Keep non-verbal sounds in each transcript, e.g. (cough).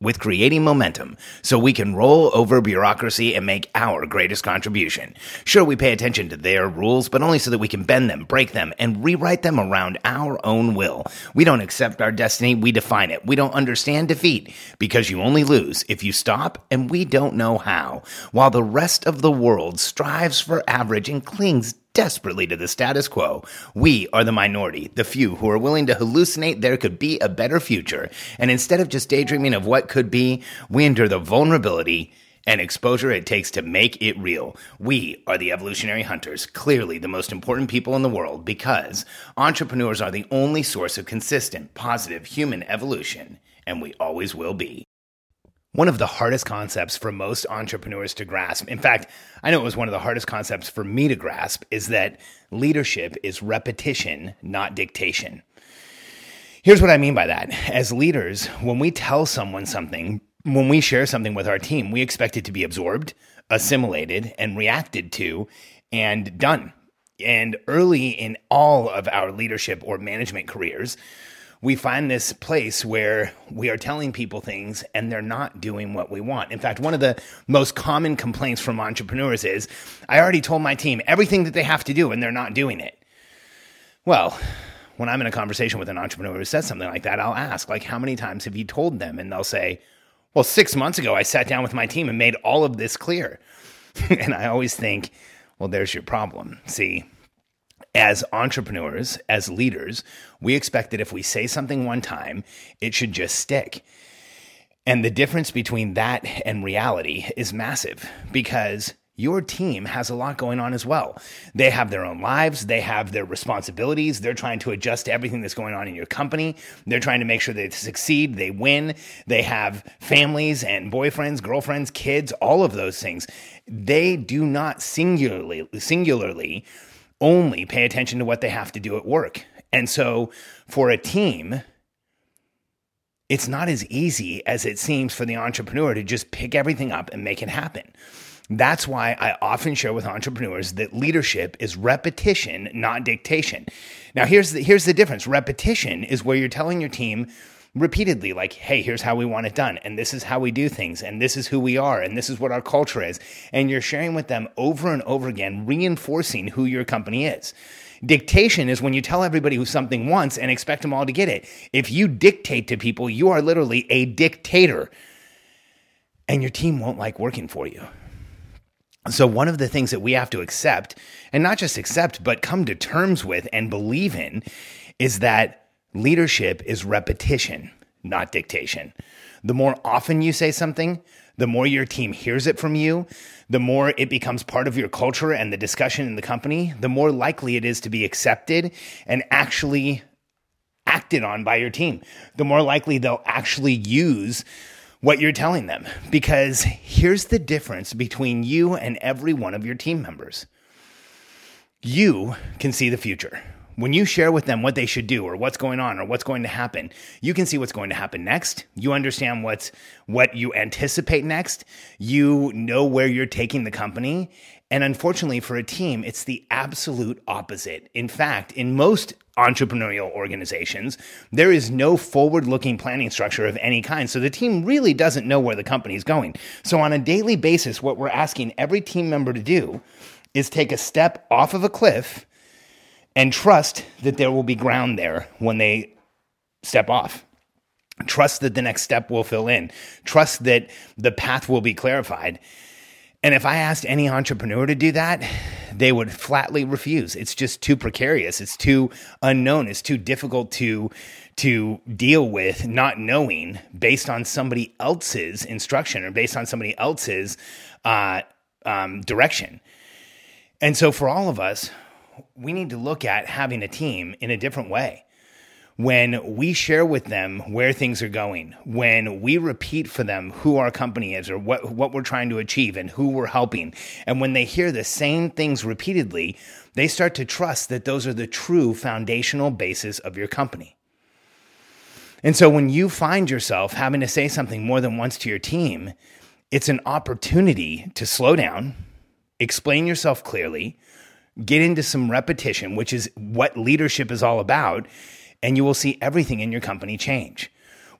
with creating momentum so we can roll over bureaucracy and make our greatest contribution. Sure, we pay attention to their rules, but only so that we can bend them, break them, and rewrite them around our own will. We don't accept our destiny, we define it. We don't understand defeat because you only lose if you stop, and we don't know how. While the rest of the world strives for average and clings desperately to the status quo. We are the minority, the few who are willing to hallucinate there could be a better future. And instead of just daydreaming of what could be, we endure the vulnerability and exposure it takes to make it real. We are the evolutionary hunters, clearly the most important people in the world because entrepreneurs are the only source of consistent, positive human evolution, and we always will be one of the hardest concepts for most entrepreneurs to grasp. In fact, I know it was one of the hardest concepts for me to grasp is that leadership is repetition, not dictation. Here's what I mean by that. As leaders, when we tell someone something, when we share something with our team, we expect it to be absorbed, assimilated, and reacted to and done. And early in all of our leadership or management careers, we find this place where we are telling people things and they're not doing what we want. In fact, one of the most common complaints from entrepreneurs is I already told my team everything that they have to do and they're not doing it. Well, when I'm in a conversation with an entrepreneur who says something like that, I'll ask, like, how many times have you told them? And they'll say, well, six months ago, I sat down with my team and made all of this clear. (laughs) and I always think, well, there's your problem. See, as entrepreneurs, as leaders, we expect that if we say something one time, it should just stick. And the difference between that and reality is massive because your team has a lot going on as well. They have their own lives, they have their responsibilities, they're trying to adjust to everything that's going on in your company. They're trying to make sure they succeed, they win. They have families and boyfriends, girlfriends, kids, all of those things. They do not singularly singularly only pay attention to what they have to do at work. And so for a team, it's not as easy as it seems for the entrepreneur to just pick everything up and make it happen. That's why I often share with entrepreneurs that leadership is repetition, not dictation. Now, here's the, here's the difference repetition is where you're telling your team, repeatedly like hey here's how we want it done and this is how we do things and this is who we are and this is what our culture is. And you're sharing with them over and over again reinforcing who your company is. Dictation is when you tell everybody who something wants and expect them all to get it. If you dictate to people you are literally a dictator. And your team won't like working for you. So one of the things that we have to accept and not just accept but come to terms with and believe in is that Leadership is repetition, not dictation. The more often you say something, the more your team hears it from you, the more it becomes part of your culture and the discussion in the company, the more likely it is to be accepted and actually acted on by your team. The more likely they'll actually use what you're telling them. Because here's the difference between you and every one of your team members you can see the future. When you share with them what they should do or what's going on or what's going to happen, you can see what's going to happen next. You understand what's what you anticipate next. You know where you're taking the company. And unfortunately for a team, it's the absolute opposite. In fact, in most entrepreneurial organizations, there is no forward looking planning structure of any kind. So the team really doesn't know where the company is going. So on a daily basis, what we're asking every team member to do is take a step off of a cliff and trust that there will be ground there when they step off. Trust that the next step will fill in. Trust that the path will be clarified. And if I asked any entrepreneur to do that, they would flatly refuse. It's just too precarious. It's too unknown. It's too difficult to to deal with not knowing based on somebody else's instruction or based on somebody else's uh, um, direction. And so, for all of us, we need to look at having a team in a different way. When we share with them where things are going, when we repeat for them who our company is or what, what we're trying to achieve and who we're helping, and when they hear the same things repeatedly, they start to trust that those are the true foundational basis of your company. And so when you find yourself having to say something more than once to your team, it's an opportunity to slow down, explain yourself clearly, get into some repetition, which is what leadership is all about, and you will see everything in your company change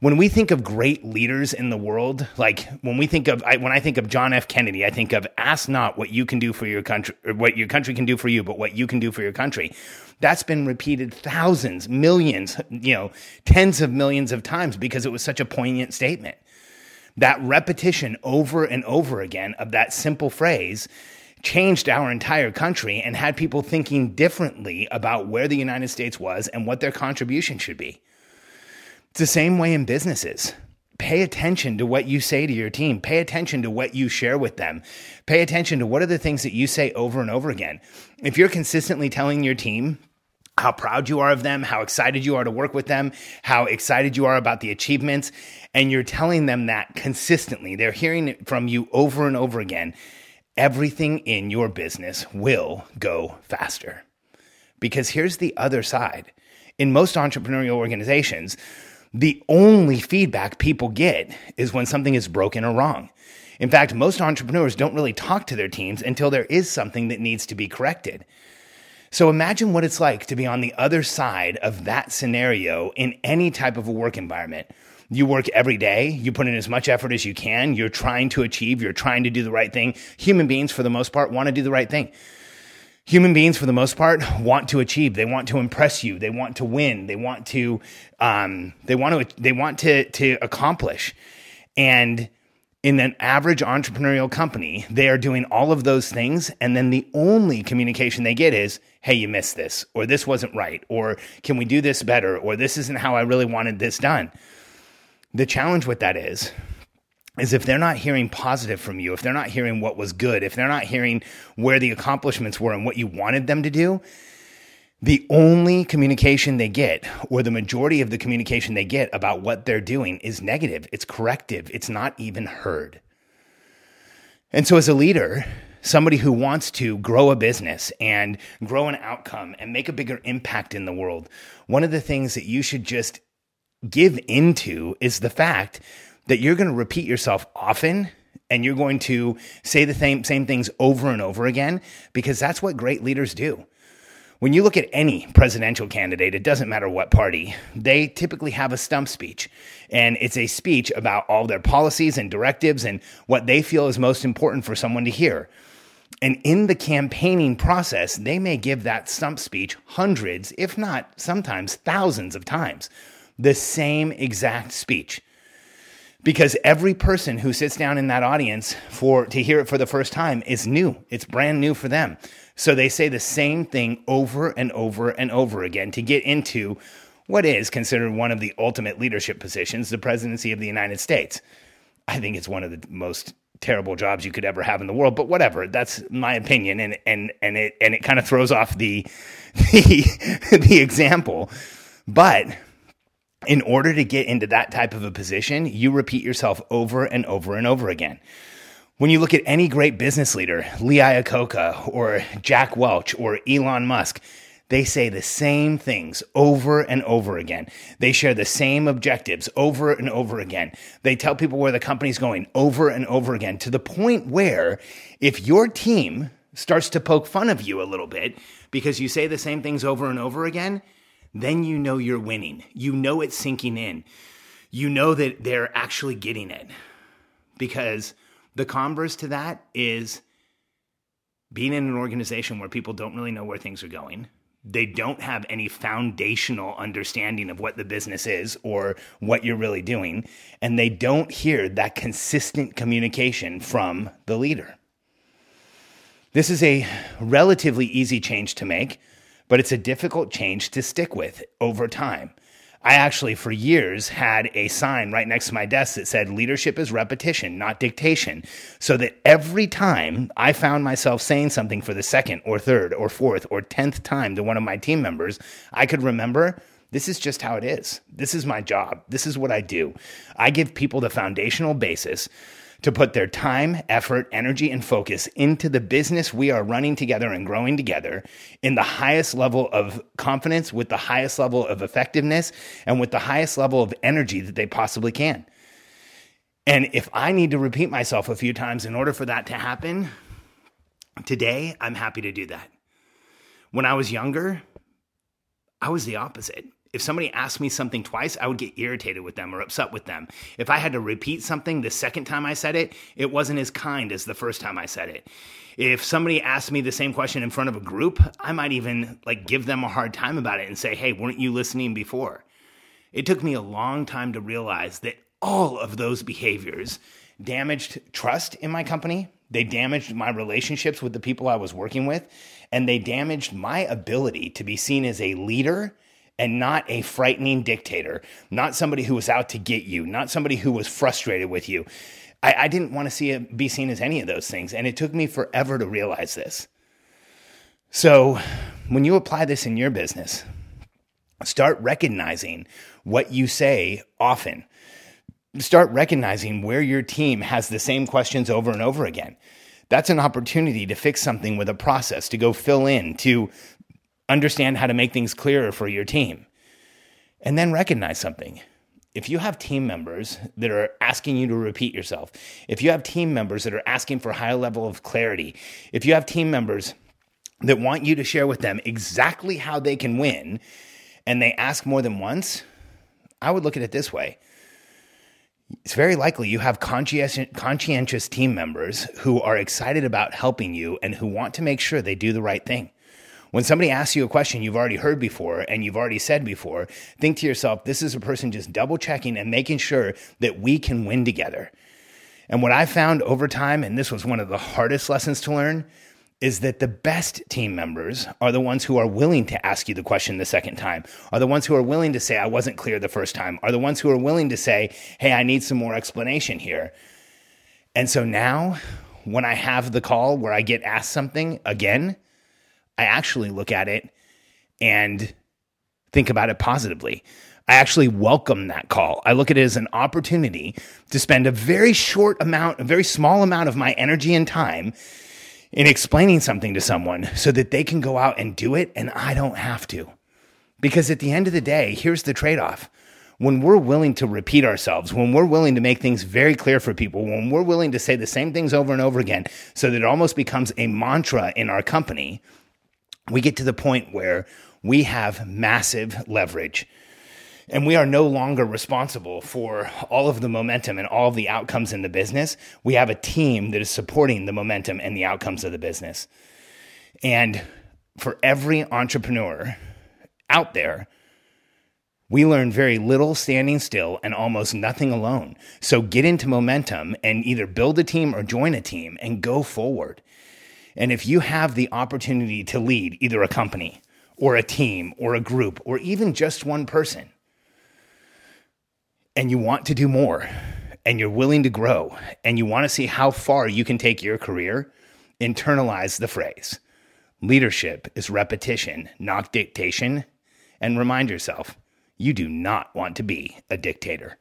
when we think of great leaders in the world, like when we think of I, when I think of John F. Kennedy, I think of ask not what you can do for your country, what your country can do for you, but what you can do for your country. That's been repeated thousands, millions, you know, tens of millions of times because it was such a poignant statement. That repetition over and over again of that simple phrase changed our entire country and had people thinking differently about where the United States was and what their contribution should be. It's the same way in businesses. Pay attention to what you say to your team. Pay attention to what you share with them. Pay attention to what are the things that you say over and over again. If you're consistently telling your team how proud you are of them, how excited you are to work with them, how excited you are about the achievements, and you're telling them that consistently, they're hearing it from you over and over again, everything in your business will go faster. Because here's the other side. In most entrepreneurial organizations, the only feedback people get is when something is broken or wrong. In fact, most entrepreneurs don't really talk to their teams until there is something that needs to be corrected. So imagine what it's like to be on the other side of that scenario in any type of a work environment. You work every day, you put in as much effort as you can, you're trying to achieve, you're trying to do the right thing. Human beings, for the most part, want to do the right thing. Human beings for the most part want to achieve. They want to impress you. They want to win. They want to um, they want to they want to to accomplish. And in an average entrepreneurial company they are doing all of those things and then the only communication they get is hey you missed this or this wasn't right or can we do this better? or this isn't how i really wanted this done the challenge with that is is if they're not hearing positive from you, if they're not hearing what was good, if they're not hearing where the accomplishments were and what you wanted them to do, the only communication they get, or the majority of the communication they get about what they're doing, is negative. It's corrective. It's not even heard. And so, as a leader, somebody who wants to grow a business and grow an outcome and make a bigger impact in the world, one of the things that you should just give into is the fact that you're going to repeat yourself often and you're going to say the same, same things over and over again because that's what great leaders do. When you look at any presidential candidate, it doesn't matter what party, they typically have a stump speech. And it's a speech about all their policies and directives and what they feel is most important for someone to hear. And in the campaigning process, they may give that stump speech hundreds, if not sometimes thousands of times, the same exact speech. Because every person who sits down in that audience for to hear it for the first time is new. It's brand new for them. So they say the same thing over and over and over again to get into what is considered one of the ultimate leadership positions the presidency of the united states. I think it's one of the most terrible jobs you could ever have in the world but whatever. That's my opinion and and and it and it kind of throws off the (laughs) the, the example. But in order to get into that type of a position, you repeat yourself over and over and over again. When you look at any great business leader, Lee Iacocca or Jack Welch or Elon Musk, they say the same things over and over again. They share the same objectives over and over again. They tell people where the company's going over and over again to the point where if your team starts to poke fun of you a little bit because you say the same things over and over again, then you know you're winning. You know it's sinking in. You know that they're actually getting it. Because the converse to that is being in an organization where people don't really know where things are going. They don't have any foundational understanding of what the business is or what you're really doing. And they don't hear that consistent communication from the leader. This is a relatively easy change to make but it's a difficult change to stick with over time. I actually, for years, had a sign right next to my desk that said, Leadership is repetition, not dictation. So that every time I found myself saying something for the second or third or fourth or tenth time to one of my team members, I could remember this is just how it is. This is my job. This is what I do. I give people the foundational basis to put their time, effort, energy, and focus into the business we are running together and growing together in the highest level of confidence, with the highest level of effectiveness, and with the highest level of energy that they possibly can. And if I need to repeat myself a few times in order for that to happen, today I'm happy to do that. When I was younger, I was the opposite. If somebody asked me something twice, I would get irritated with them or upset with them. If I had to repeat something the second time I said it, it wasn't as kind as the first time I said it. If somebody asked me the same question in front of a group, I might even like give them a hard time about it and say, "Hey, weren't you listening before?" It took me a long time to realize that all of those behaviors damaged trust in my company. They damaged my relationships with the people I was working with, and they damaged my ability to be seen as a leader and not a frightening dictator, not somebody who was out to get you, not somebody who was frustrated with you. I, I didn't want to see it be seen as any of those things. And it took me forever to realize this. So when you apply this in your business, start recognizing what you say often. Start recognizing where your team has the same questions over and over again. That's an opportunity to fix something with a process, to go fill in, to understand how to make things clearer for your team. And then recognize something. If you have team members that are asking you to repeat yourself, if you have team members that are asking for a high level of clarity, if you have team members that want you to share with them exactly how they can win, and they ask more than once, I would look at it this way. It's very likely you have conscientious, conscientious team members who are excited about helping you and who want to make sure they do the right thing. When somebody asks you a question you've already heard before and you've already said before, think to yourself, this is a person just double checking and making sure that we can win together. And what I found over time, and this was one of the hardest lessons to learn, is that the best team members are the ones who are willing to ask you the question the second time, are the ones who are willing to say, I wasn't clear the first time, are the ones who are willing to say, hey, I need some more explanation here. And so now, when I have the call where I get asked something again, I actually look at it and think about it positively. I actually welcome that call. I look at it as an opportunity to spend a very short amount, a very small amount of my energy and time in explaining something to someone so that they can go out and do it and I don't have to. Because at the end of the day, here's the trade off. When we're willing to repeat ourselves, when we're willing to make things very clear for people, when we're willing to say the same things over and over again so that it almost becomes a mantra in our company, we get to the point where we have massive leverage and we are no longer responsible for all of the momentum and all of the outcomes in the business. We have a team that is supporting the momentum and the outcomes of the business. And for every entrepreneur out there, we learn very little standing still and almost nothing alone. So get into momentum and either build a team or join a team and go forward. And if you have the opportunity to lead either a company or a team or a group or even just one person, and you want to do more and you're willing to grow and you want to see how far you can take your career, internalize the phrase leadership is repetition, not dictation, and remind yourself you do not want to be a dictator.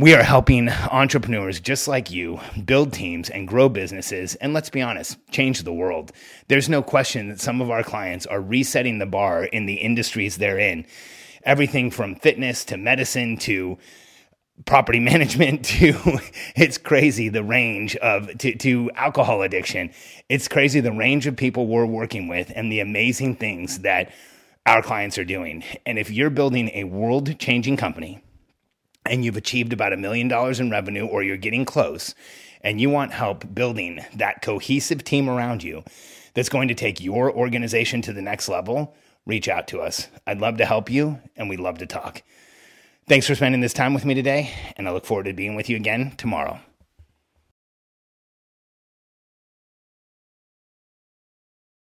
We are helping entrepreneurs just like you build teams and grow businesses, and let's be honest, change the world. There's no question that some of our clients are resetting the bar in the industries they're in. Everything from fitness to medicine to property (laughs) management to it's crazy the range of to, to alcohol addiction it's crazy the range of people we're working with and the amazing things that our clients are doing and if you're building a world changing company and you've achieved about a million dollars in revenue or you're getting close and you want help building that cohesive team around you that's going to take your organization to the next level, reach out to us. I'd love to help you and we'd love to talk. Thanks for spending this time with me today, and I look forward to being with you again tomorrow.